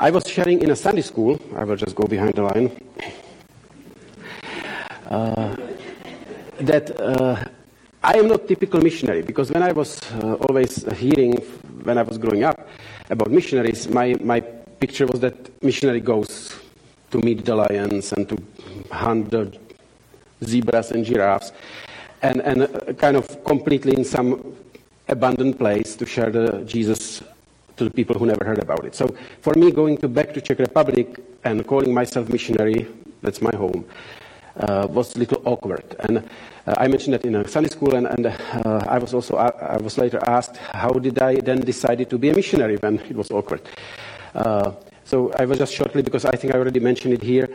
I was sharing in a Sunday school. I will just go behind the line. Uh, that uh, I am not typical missionary because when I was uh, always hearing when I was growing up about missionaries, my, my picture was that missionary goes to meet the lions and to hunt the zebras and giraffes and, and uh, kind of completely in some abandoned place to share the Jesus to the people who never heard about it. So for me, going to back to Czech Republic and calling myself missionary, that's my home, uh, was a little awkward. And uh, I mentioned that in a Sunday school, and, and uh, I was also I was later asked, how did I then decide to be a missionary when it was awkward? Uh, so I was just shortly because I think I already mentioned it here.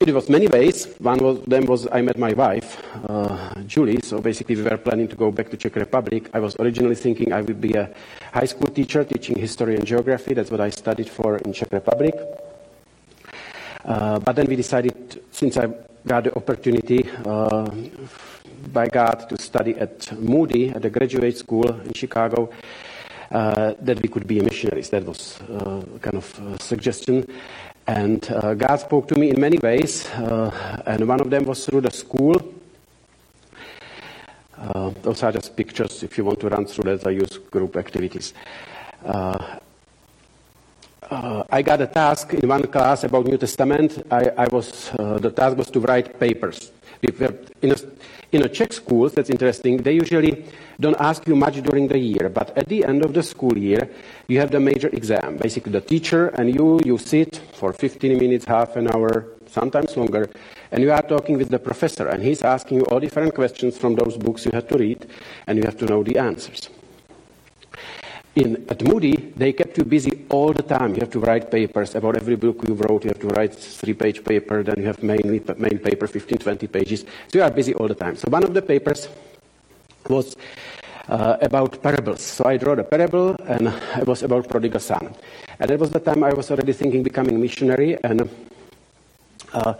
It was many ways. One of them was I met my wife, uh, Julie. So basically, we were planning to go back to Czech Republic. I was originally thinking I would be a high school teacher teaching history and geography. That's what I studied for in Czech Republic. Uh, but then we decided, since I got the opportunity uh, by God to study at Moody at a graduate school in Chicago, uh, that we could be missionaries. That was uh, kind of suggestion. And uh, God spoke to me in many ways, uh, and one of them was through the school. Uh, those are just pictures if you want to run through that, I use group activities. Uh, uh, I got a task in one class about New Testament. I, I was, uh, the task was to write papers. In a, in a Czech schools, that's interesting, they usually don't ask you much during the year, but at the end of the school year, you have the major exam. Basically, the teacher and you, you sit for 15 minutes, half an hour, sometimes longer, and you are talking with the professor, and he's asking you all different questions from those books you have to read, and you have to know the answers. In, at Moody, they kept you busy all the time. You have to write papers about every book you wrote. You have to write three-page paper. Then you have main, main paper, 15, 20 pages. So you are busy all the time. So one of the papers was uh, about parables. So I wrote a parable, and it was about prodigal son. And that was the time I was already thinking becoming missionary, and uh,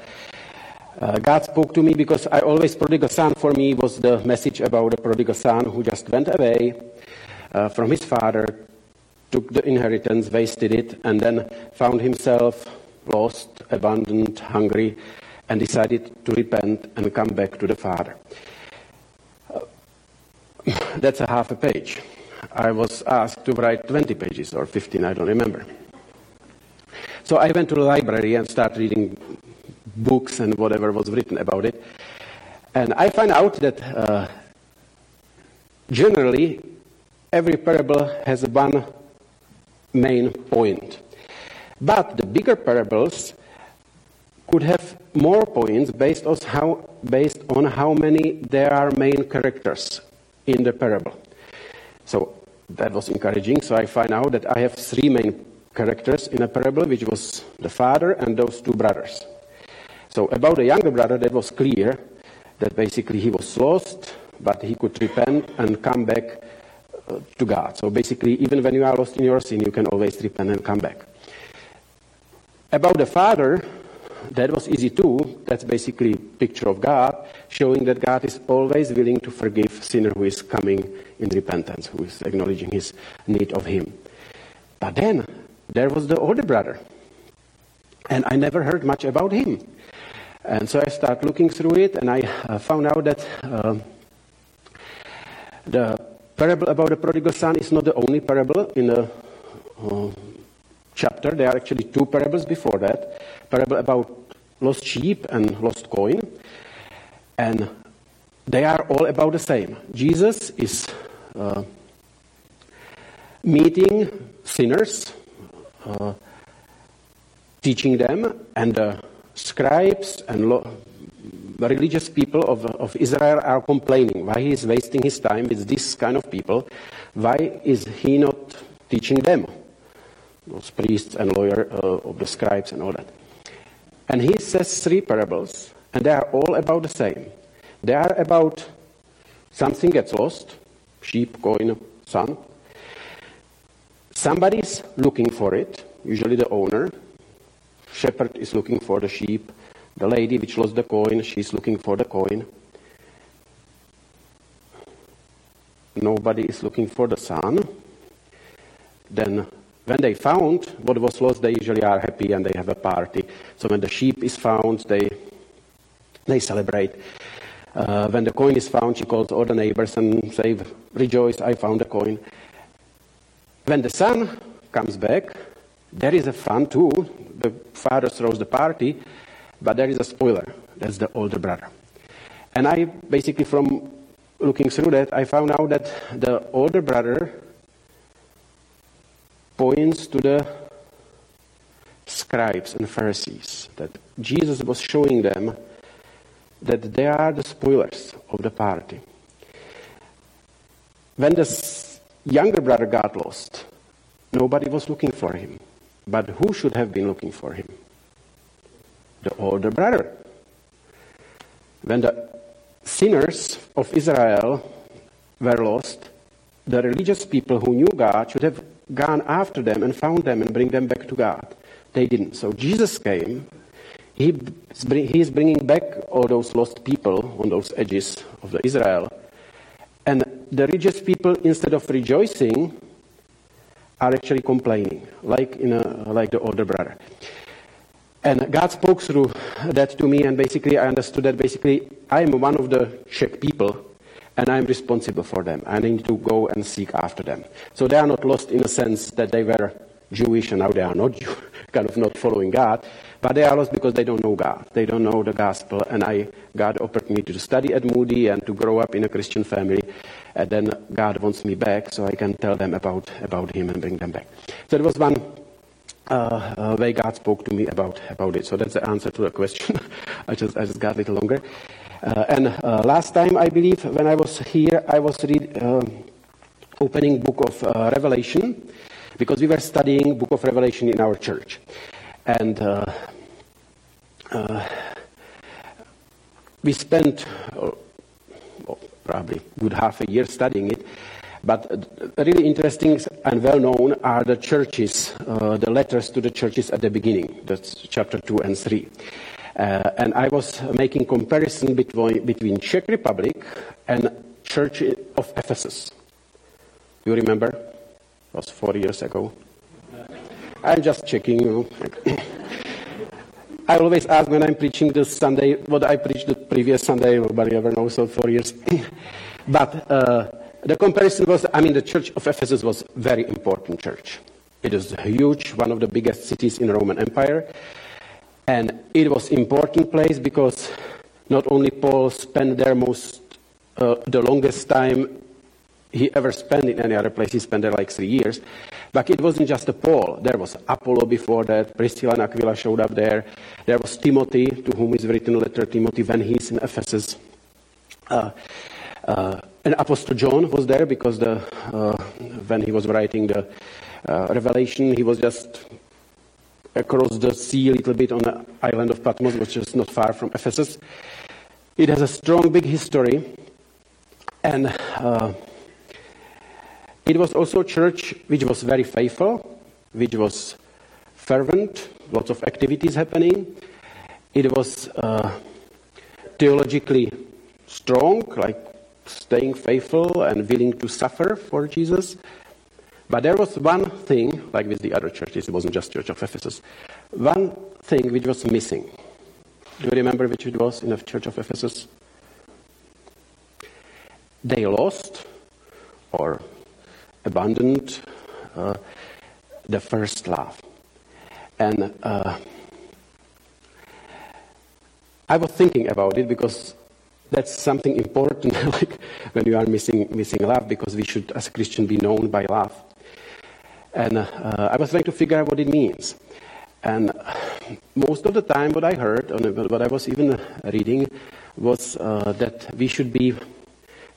uh, God spoke to me because I always prodigal son for me was the message about the prodigal son who just went away uh, from his father, took the inheritance, wasted it, and then found himself lost, abandoned, hungry, and decided to repent and come back to the father. Uh, that's a half a page. I was asked to write 20 pages or 15, I don't remember. So I went to the library and started reading books and whatever was written about it. And I find out that uh, generally every parable has one main point. But the bigger parables could have more points based on how, based on how many there are main characters in the parable. So that was encouraging. So I find out that I have three main characters in a parable, which was the father and those two brothers. So about the younger brother, that was clear that basically he was lost, but he could repent and come back to God. So basically, even when you are lost in your sin, you can always repent and come back. About the Father, that was easy too. That's basically picture of God, showing that God is always willing to forgive sinner who is coming in repentance, who is acknowledging his need of Him. But then there was the older brother, and I never heard much about him. And so I started looking through it, and I uh, found out that uh, the parable about the prodigal son is not the only parable in the uh, chapter. There are actually two parables before that. Parable about lost sheep and lost coin. And they are all about the same. Jesus is uh, meeting sinners, uh, teaching them, and the scribes and lo- the religious people of, of Israel are complaining why he is wasting his time with this kind of people. Why is he not teaching them? Those priests and lawyers uh, of the scribes and all that. And he says three parables, and they are all about the same. They are about something gets lost sheep, coin, son. Somebody's looking for it, usually the owner. Shepherd is looking for the sheep. The lady which lost the coin, she's looking for the coin. Nobody is looking for the son. Then When they found what was lost, they usually are happy and they have a party. So when the sheep is found, they, they celebrate. Uh, when the coin is found, she calls all the neighbors and say, rejoice, I found a coin. When the son comes back, there is a fun too. The father throws the party, but there is a spoiler. That's the older brother. And I basically, from looking through that, I found out that the older brother points to the scribes and Pharisees, that Jesus was showing them that they are the spoilers of the party. When the younger brother got lost, nobody was looking for him. But who should have been looking for him? The older brother. When the sinners of Israel were lost, the religious people who knew God should have gone after them and found them and bring them back to God. They didn't. So Jesus came. He is bringing back all those lost people on those edges of the Israel. And the religious people, instead of rejoicing, are actually complaining, like, in a, like the older brother. And God spoke through that to me, and basically I understood that basically I am one of the Czech people, and I'm responsible for them. I need to go and seek after them. So they are not lost in a sense that they were Jewish and now they are not Jew, kind of not following God, but they are lost because they don't know God. They don't know the gospel, and I, God offered me to study at Moody and to grow up in a Christian family. And then God wants me back so I can tell them about, about Him and bring them back. So it was one uh, uh, way God spoke to me about, about it. So that's the answer to the question. I, just, I just got a little longer. Uh, and uh, last time, I believe, when I was here, I was read, um, opening book of uh, Revelation because we were studying book of Revelation in our church. And we spent probably good half a year studying it. But really interesting and well known are the churches, uh, the letters to the churches at the beginning. That's chapter 2 and 3. Uh, and I was making comparison between, between Czech Republic and Church of Ephesus. You remember? It was four years ago. I'm just checking. You. I always ask when I'm preaching this Sunday what I preached the previous Sunday. Nobody ever knows, so four years. but uh, the comparison was, I mean, the church of Ephesus was a very important church. It is huge, one of the biggest cities in the Roman Empire. And it was important place because not only Paul spent there most, uh, the longest time he ever spent in any other place, he spent there like three years. But it wasn't just a Paul. There was Apollo before that. Priscilla and Aquila showed up there. There was Timothy, to whom is written a letter Timothy when he's in Ephesus. Uh, uh, and Apostle John was there because the, uh, when he was writing the uh, Revelation, he was just across the sea a little bit on the island of Patmos, which is not far from Ephesus. It has a strong, big history, and uh, it was also a church which was very faithful, which was fervent, lots of activities happening. It was uh, theologically strong, like staying faithful and willing to suffer for Jesus. But there was one thing, like with the other churches, it wasn't just Church of Ephesus, one thing which was missing. Do you remember which it was in the Church of Ephesus? They lost or abandoned uh, the first love. And uh, I was thinking about it because that's something important like when you are missing missing love because we should as a christian be known by love. And uh, i was trying to figure out what it means. And most of the time what i heard and what i was even reading was uh, that we should be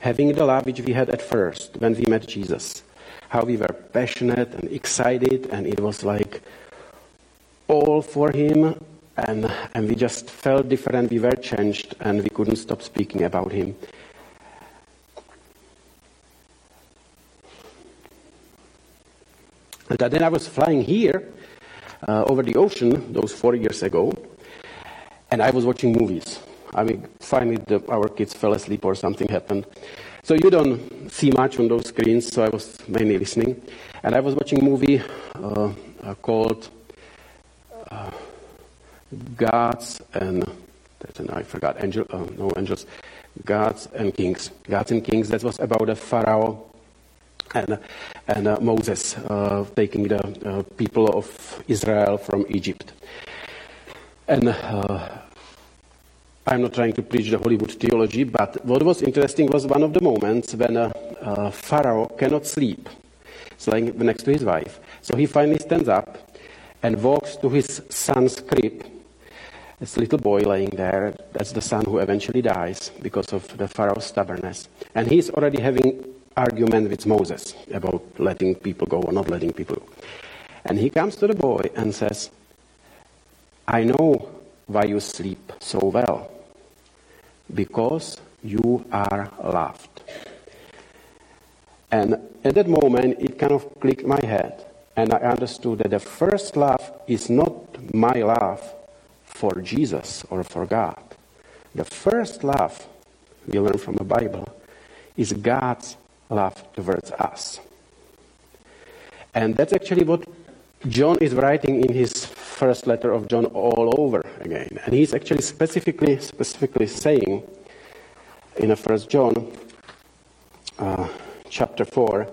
having the love which we had at first when we met jesus. How we were passionate and excited and it was like all for him and, and we just felt different, we were changed, and we couldn't stop speaking about him. And then I was flying here uh, over the ocean those four years ago, and I was watching movies. I mean, finally, the, our kids fell asleep or something happened. So you don't see much on those screens, so I was mainly listening. And I was watching a movie uh, uh, called Gods and I forgot angel, uh, no angels, Gods and Kings. Gods and Kings. That was about a Pharaoh and, and uh, Moses uh, taking the uh, people of Israel from Egypt. And uh, I'm not trying to preach the Hollywood theology, but what was interesting was one of the moments when uh, uh, Pharaoh cannot sleep. Lying next to his wife. So he finally stands up and walks to his son's crib. This little boy laying there, that's the son who eventually dies because of the Pharaoh's stubbornness. And he's already having argument with Moses about letting people go or not letting people go. And he comes to the boy and says, I know why you sleep so well. Because you are loved. And at that moment, it kind of clicked my head. And I understood that the first love is not my love for Jesus or for God. The first love, we learn from the Bible, is God's love towards us. And that's actually what John is writing in his first letter of John all over again. And he's actually specifically, specifically saying in first John uh, chapter 4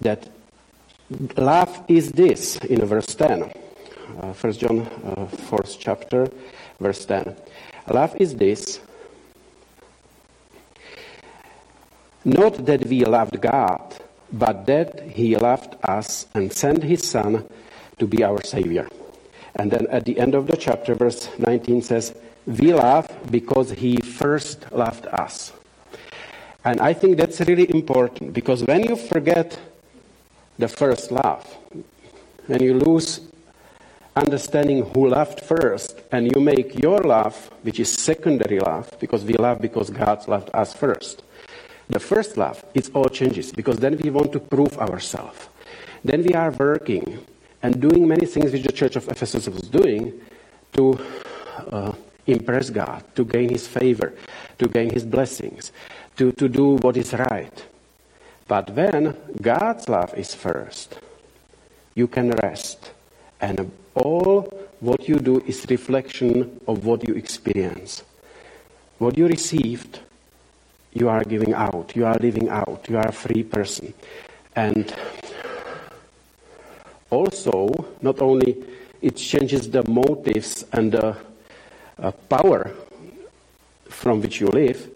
that love is this in verse 10. Uh, first John uh, 4th chapter, verse 10. Love is this Not that we loved God, but that He loved us and sent His Son to be our Savior. And then at the end of the chapter, verse 19 says, We love because He first loved us. And I think that's really important because when you forget the first love, when you lose understanding who loved first, and you make your love, which is secondary love, because we love because God loved us first, the first love, it all changes because then we want to prove ourselves. Then we are working and doing many things which the Church of Ephesus was doing to uh, impress God, to gain His favor, to gain His blessings, to, to do what is right. But when God's love is first, you can rest. And all what you do is reflection of what you experience. What you received you are giving out, you are living out, you are a free person. And also, not only it changes the motives and the uh, power from which you live,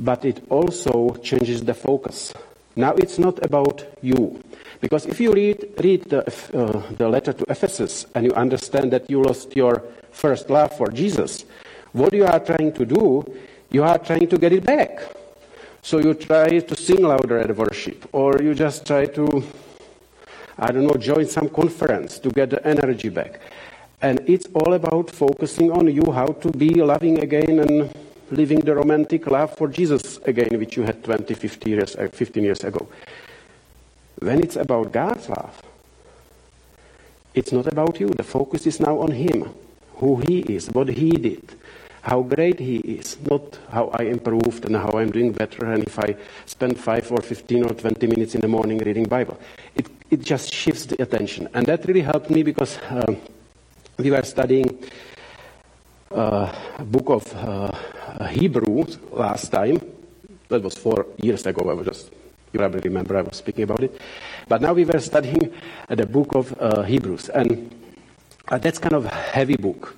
but it also changes the focus. Now it's not about you. Because if you read, read the, uh, the letter to Ephesus and you understand that you lost your first love for Jesus, what you are trying to do you are trying to get it back. So you try to sing louder at worship, or you just try to, I don't know, join some conference to get the energy back. And it's all about focusing on you, how to be loving again and living the romantic love for Jesus again, which you had 20, 50 years, uh, 15 years ago. When it's about God's love, it's not about you. The focus is now on Him, who He is, what He did how great He is, not how I improved and how I'm doing better and if I spend 5 or 15 or 20 minutes in the morning reading Bible. It, it just shifts the attention. And that really helped me because um, we were studying uh, a book of uh, Hebrew last time. That was four years ago. I was just, you probably remember I was speaking about it. But now we were studying the book of uh, Hebrews. And uh, that's kind of a heavy book.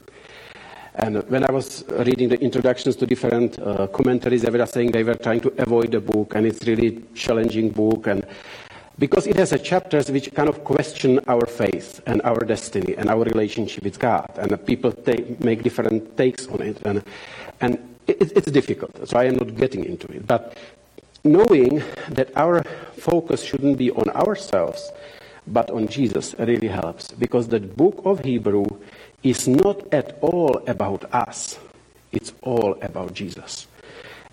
And when I was reading the introductions to different uh, commentaries, they were saying they were trying to avoid the book, and it's really challenging book, and because it has chapters which kind of question our faith and our destiny and our relationship with God, and people take, make different takes on it, and and it, it's difficult. So I am not getting into it, but knowing that our focus shouldn't be on ourselves, but on Jesus really helps because the book of Hebrew is not at all about us, it's all about Jesus.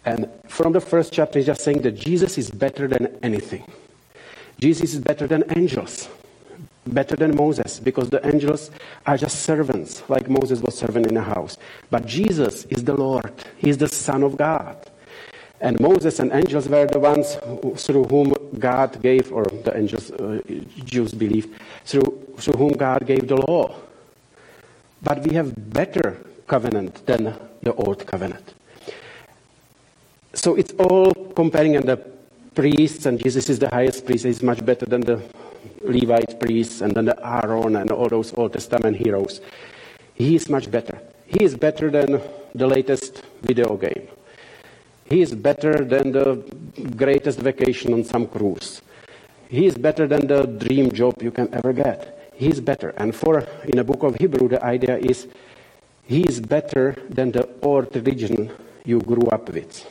And from the first chapter, he's just saying that Jesus is better than anything. Jesus is better than angels, better than Moses, because the angels are just servants, like Moses was servant in a house. But Jesus is the Lord, He is the Son of God. And Moses and angels were the ones who, through whom God gave, or the angels, uh, Jews believe, through, through whom God gave the law. But we have better covenant than the old covenant. So it's all comparing and the priests, and Jesus is the highest priest, is much better than the Levite priests and then the Aaron and all those Old Testament heroes. He is much better. He is better than the latest video game. He is better than the greatest vacation on some cruise. He is better than the dream job you can ever get. He is better. And for in the book of Hebrew, the idea is he is better than the old religion you grew up with.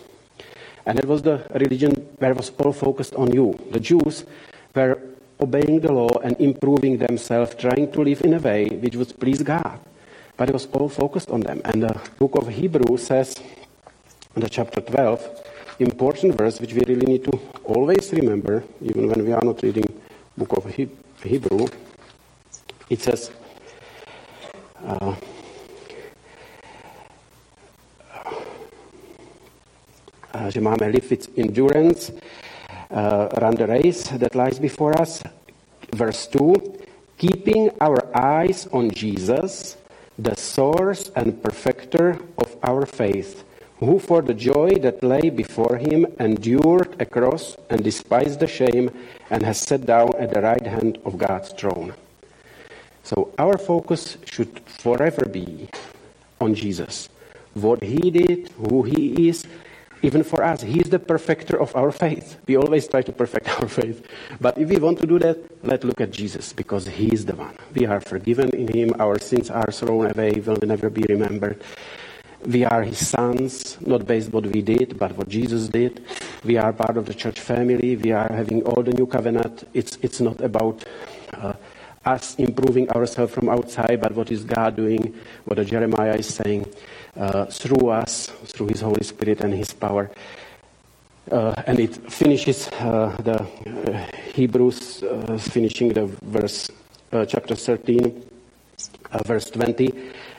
And it was the religion where it was all focused on you. The Jews were obeying the law and improving themselves, trying to live in a way which would please God. But it was all focused on them. And the book of Hebrews says the chapter 12, important verse which we really need to always remember, even when we are not reading book of Hebrew. It says, uh, že live with endurance, uh, run the race that lies before us. Verse 2, keeping our eyes on Jesus, the source and perfecter of our faith, who for the joy that lay before him endured a cross and despised the shame and has sat down at the right hand of God's throne. So our focus should forever be on Jesus. What he did, who he is, even for us, He is the perfecter of our faith. We always try to perfect our faith. But if we want to do that, let's look at Jesus, because He is the one. We are forgiven in Him, our sins are thrown away, will never be remembered. We are His sons, not based what we did, but what Jesus did. We are part of the church family. We are having all the new covenant. It's, it's not about uh, us improving ourselves from outside, but what is God doing, what Jeremiah is saying uh, through us, through His Holy Spirit and His power. Uh, and it finishes uh, the uh, Hebrews, uh, finishing the verse, chapter 13, verse 20.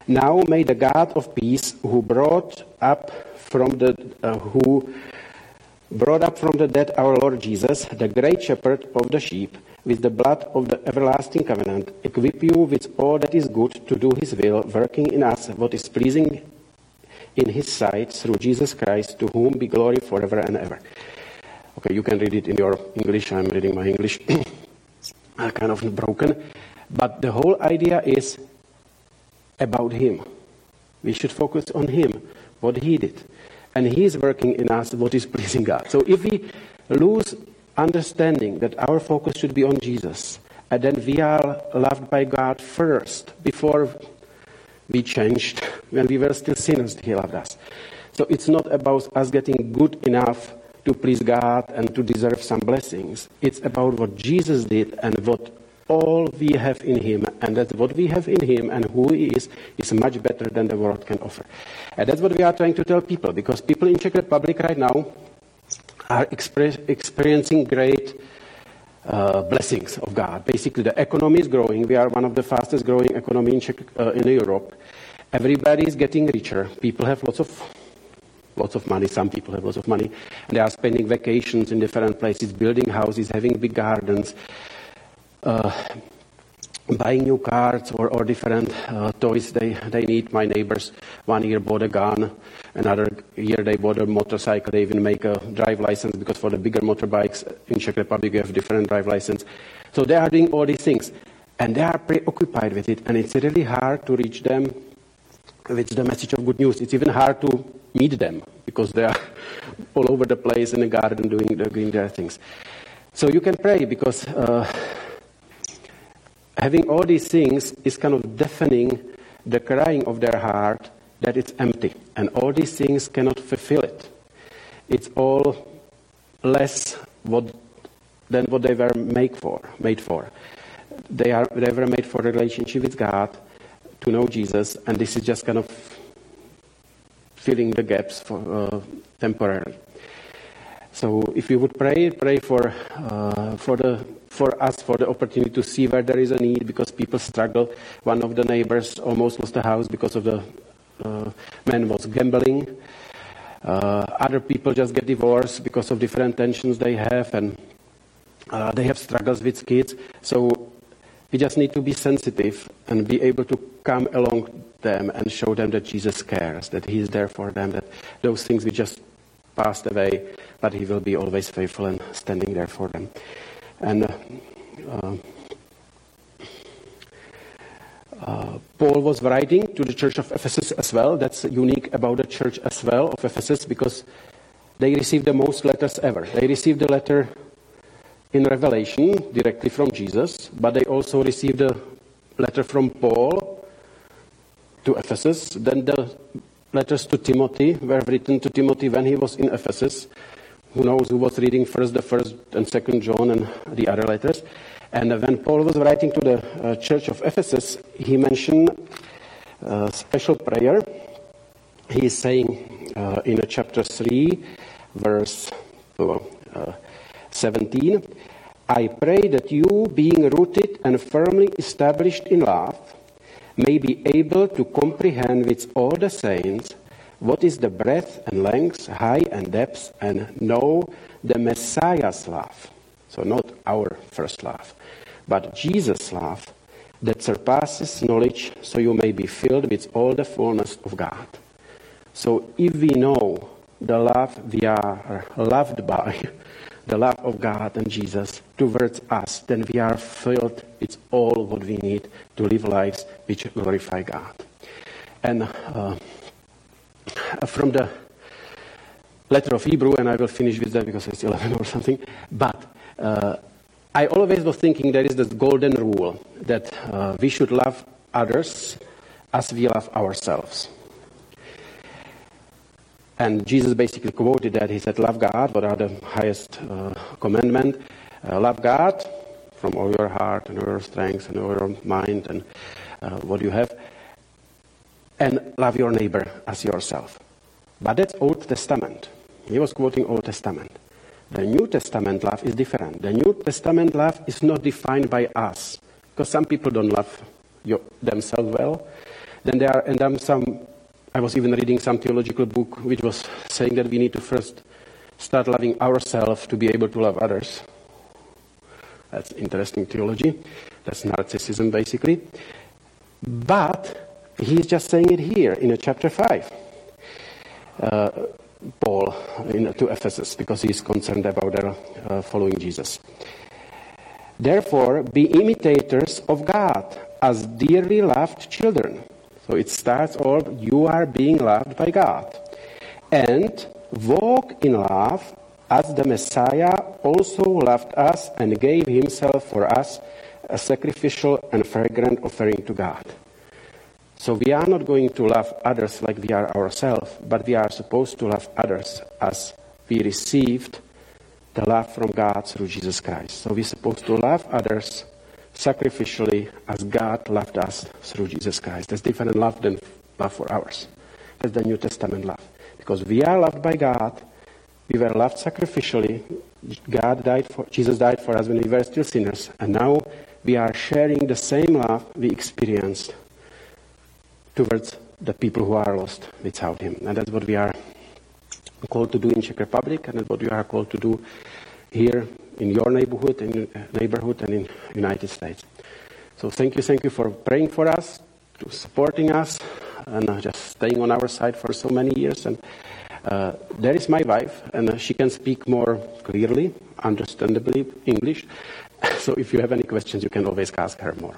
Now may the God of peace, who brought up from the uh, who brought up from the dead our Lord Jesus, the great shepherd of the sheep, with the blood of the everlasting covenant, equip you with all that is good to do his will, working in us what is pleasing in his sight through Jesus Christ, to whom be glory forever and ever. Okay, you can read it in your English. I'm reading my English. I'm kind of broken. But the whole idea is about him. We should focus on him, what he did. And he is working in us what is pleasing God. So if we lose understanding that our focus should be on Jesus, and then we are loved by God first before we changed. When we were still sinners, He loved us. So it's not about us getting good enough to please God and to deserve some blessings. It's about what Jesus did and what all we have in Him, and that what we have in Him and who He is is much better than the world can offer. And that's what we are trying to tell people, because people in Czech Republic right now are experiencing great uh, blessings of God. Basically, the economy is growing. We are one of the fastest growing economy in, Czech, uh, in Europe. Everybody is getting richer. People have lots of lots of money. Some people have lots of money, and they are spending vacations in different places, building houses, having big gardens. Uh, buying new cars or, or different uh, toys they, they need. My neighbors one year bought a gun, another year they bought a motorcycle. They even make a drive license because for the bigger motorbikes in Czech Republic you have different drive license. So they are doing all these things, and they are preoccupied with it, and it's really hard to reach them with the message of good news. It's even hard to meet them because they are all over the place in the garden doing, doing their things. So you can pray because. Uh, having all these things is kind of deafening the crying of their heart that it's empty. And all these things cannot fulfill it. It's all less what, than what they were made for. Made for. They, are, they were made for a relationship with God, to know Jesus, and this is just kind of filling the gaps for, uh, temporarily. So if you would pray, pray for, uh, for the for us for the opportunity to see where there is a need because people struggle. One of the neighbors almost lost the house because of the uh, man was gambling. Uh, other people just get divorced because of different tensions they have, and uh, they have struggles with kids. So we just need to be sensitive and be able to come along them and show them that Jesus cares, that He is there for them, that those things we just passed away, but He will be always faithful and standing there for them. And uh, uh, Paul was writing to the church of Ephesus as well. That's unique about the church as well of Ephesus because they received the most letters ever. They received the letter in Revelation directly from Jesus, but they also received a letter from Paul to Ephesus. Then the letters to Timothy were written to Timothy when he was in Ephesus. Who knows who was reading first the first and second John and the other letters. And when Paul was writing to the uh, church of Ephesus, he mentioned a special prayer. He is saying uh, in chapter 3, verse uh, 17, I pray that you, being rooted and firmly established in love, may be able to comprehend with all the saints what is the breadth and length, high and depth, and know the Messiah's love. So, not our first love, but Jesus' love that surpasses knowledge, so you may be filled with all the fullness of God. So, if we know the love we are loved by, the love of God and Jesus towards us, then we are filled with all what we need to live lives which glorify God. And uh, from the letter of Hebrew, and I will finish with that because it's 11 or something, but uh, I always was thinking there is this golden rule that uh, we should love others as we love ourselves. And Jesus basically quoted that. He said, Love God, what are the highest uh, commandment? Uh, love God from all your heart and all your strength and all your mind and uh, what you have. And love your neighbor as yourself. But that's Old Testament. He was quoting Old Testament. The New Testament love is different. The New Testament love is not defined by us. Because some people don't love your, themselves well. Then there are, and then some I was even reading some theological book which was saying that we need to first start loving ourselves to be able to love others. That's interesting theology. That's narcissism, basically. But he's just saying it here in chapter 5. Uh, Paul in, to Ephesus because he's concerned about their uh, following Jesus. Therefore, be imitators of God as dearly loved children so it starts all you are being loved by God. And walk in love as the Messiah also loved us and gave himself for us a sacrificial and fragrant offering to God. So we are not going to love others like we are ourselves, but we are supposed to love others as we received the love from God through Jesus Christ. So we're supposed to love others sacrificially as God loved us through Jesus Christ. That's different love than love for ours. That's the New Testament love. Because we are loved by God, we were loved sacrificially. God died for Jesus died for us when we were still sinners, and now we are sharing the same love we experienced towards the people who are lost without Him. And that's what we are called to do in Czech Republic, and that's what we are called to do here in your neighborhood, in neighborhood, and in United States. So thank you, thank you for praying for us, to supporting us, and uh, just staying on our side for so many years. And uh, there is my wife, and uh, she can speak more clearly, understandably English. so if you have any questions, you can always ask her more.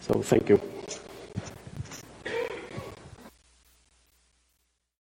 So thank you.